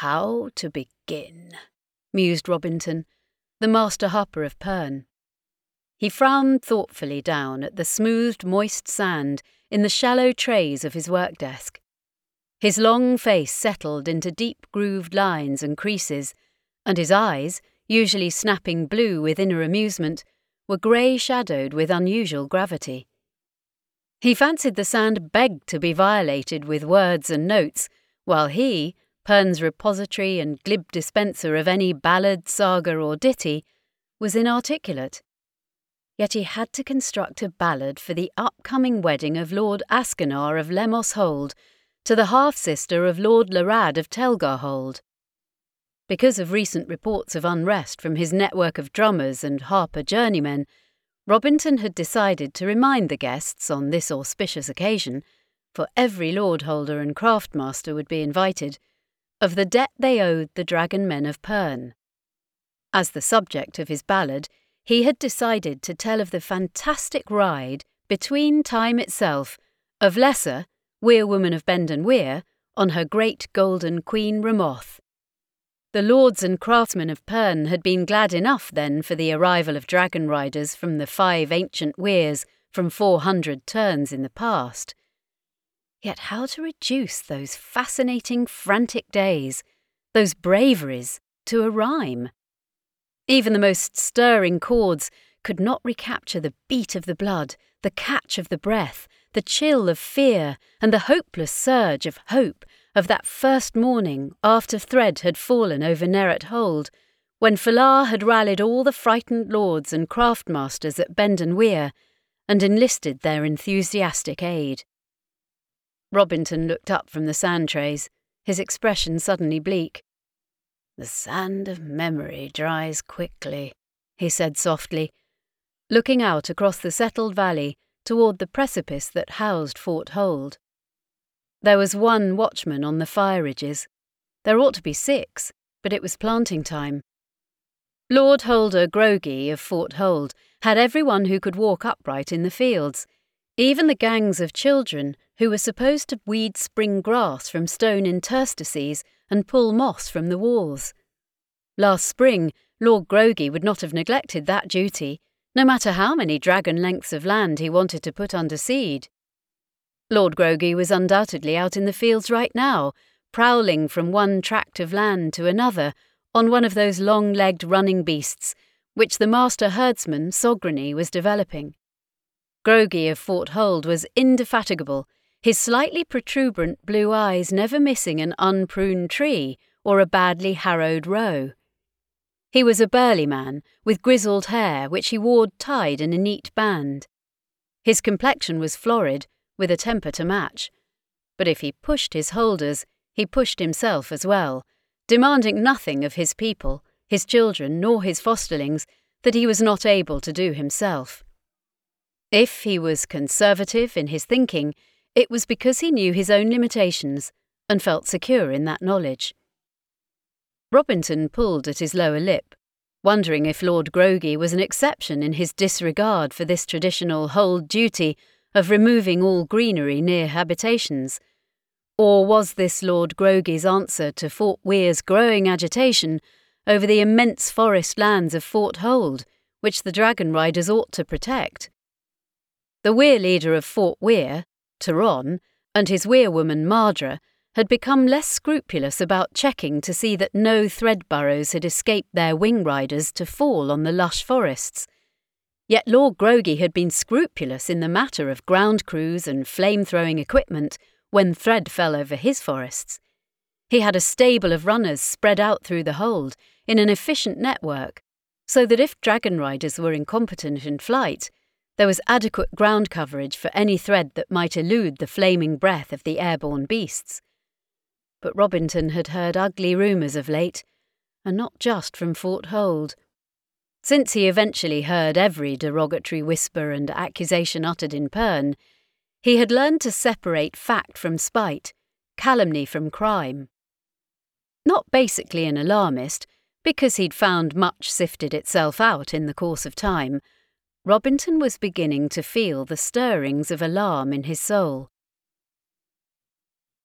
how to begin? mused Robinton, the master harper of Pern. He frowned thoughtfully down at the smoothed, moist sand in the shallow trays of his work desk. His long face settled into deep grooved lines and creases, and his eyes, usually snapping blue with inner amusement, were grey shadowed with unusual gravity. He fancied the sand begged to be violated with words and notes, while he, Pern's repository and glib dispenser of any ballad, saga, or ditty, was inarticulate. Yet he had to construct a ballad for the upcoming wedding of Lord Asgenar of Lemos Hold to the half sister of Lord Larad of Telgarhold. Because of recent reports of unrest from his network of drummers and harper journeymen, Robinton had decided to remind the guests on this auspicious occasion, for every lord holder and craftmaster would be invited, of the debt they owed the dragon men of Pern. As the subject of his ballad, he had decided to tell of the fantastic ride between time itself of Lessa, Weyrwoman of Benden Weyr, on her great golden Queen Ramoth. The lords and craftsmen of Pern had been glad enough then for the arrival of dragon riders from the five ancient Weyrs from four hundred turns in the past. Yet how to reduce those fascinating, frantic days, those braveries, to a rhyme? Even the most stirring chords could not recapture the beat of the blood, the catch of the breath, the chill of fear, and the hopeless surge of hope of that first morning after Thread had fallen over Nerat Hold, when F'Lar had rallied all the frightened lords and craftmasters at Benden Weyr and enlisted their enthusiastic aid. Robinton looked up from the sand trays, his expression suddenly bleak. The sand of memory dries quickly, he said softly, looking out across the settled valley toward the precipice that housed Fort Hold. There was one watchman on the fire ridges. There ought to be six, but it was planting time. Lord Holder Groghe of Fort Hold had everyone who could walk upright in the fields, even the gangs of children who were supposed to weed spring grass from stone interstices and pull moss from the walls. Last spring, Lord Groghe would not have neglected that duty, no matter how many dragon lengths of land he wanted to put under seed. Lord Groghe was undoubtedly out in the fields right now, prowling from one tract of land to another on one of those long legged running beasts which the master herdsman, Sograny, was developing. Groghe of Fort Hold was indefatigable, his slightly protuberant blue eyes never missing an unpruned tree or a badly harrowed row. He was a burly man, with grizzled hair which he wore tied in a neat band. His complexion was florid, with a temper to match. But if he pushed his holders, he pushed himself as well, demanding nothing of his people, his children, nor his fosterlings that he was not able to do himself. If he was conservative in his thinking, it was because he knew his own limitations and felt secure in that knowledge. Robinton pulled at his lower lip, wondering if Lord Groghe was an exception in his disregard for this traditional hold duty of removing all greenery near habitations? Or was this Lord Groghe's answer to Fort Weyr's growing agitation over the immense forest lands of Fort Hold, which the dragon riders ought to protect? The Weyr leader of Fort Weyr, T'ron, and his weyr woman Mardra had become less scrupulous about checking to see that no thread burrows had escaped their wing riders to fall on the lush forests, Yet Lord Grogi had been scrupulous in the matter of ground crews and flame throwing equipment when Thread fell over his forests. He had a stable of runners spread out through the hold in an efficient network, so that if dragon riders were incompetent in flight, there was adequate ground coverage for any thread that might elude the flaming breath of the airborne beasts. But Robinton had heard ugly rumours of late, and not just from Fort Hold. Since he eventually heard every derogatory whisper and accusation uttered in Pern, he had learned to separate fact from spite, calumny from crime. Not basically an alarmist, because he'd found much sifted itself out in the course of time, Robinton was beginning to feel the stirrings of alarm in his soul.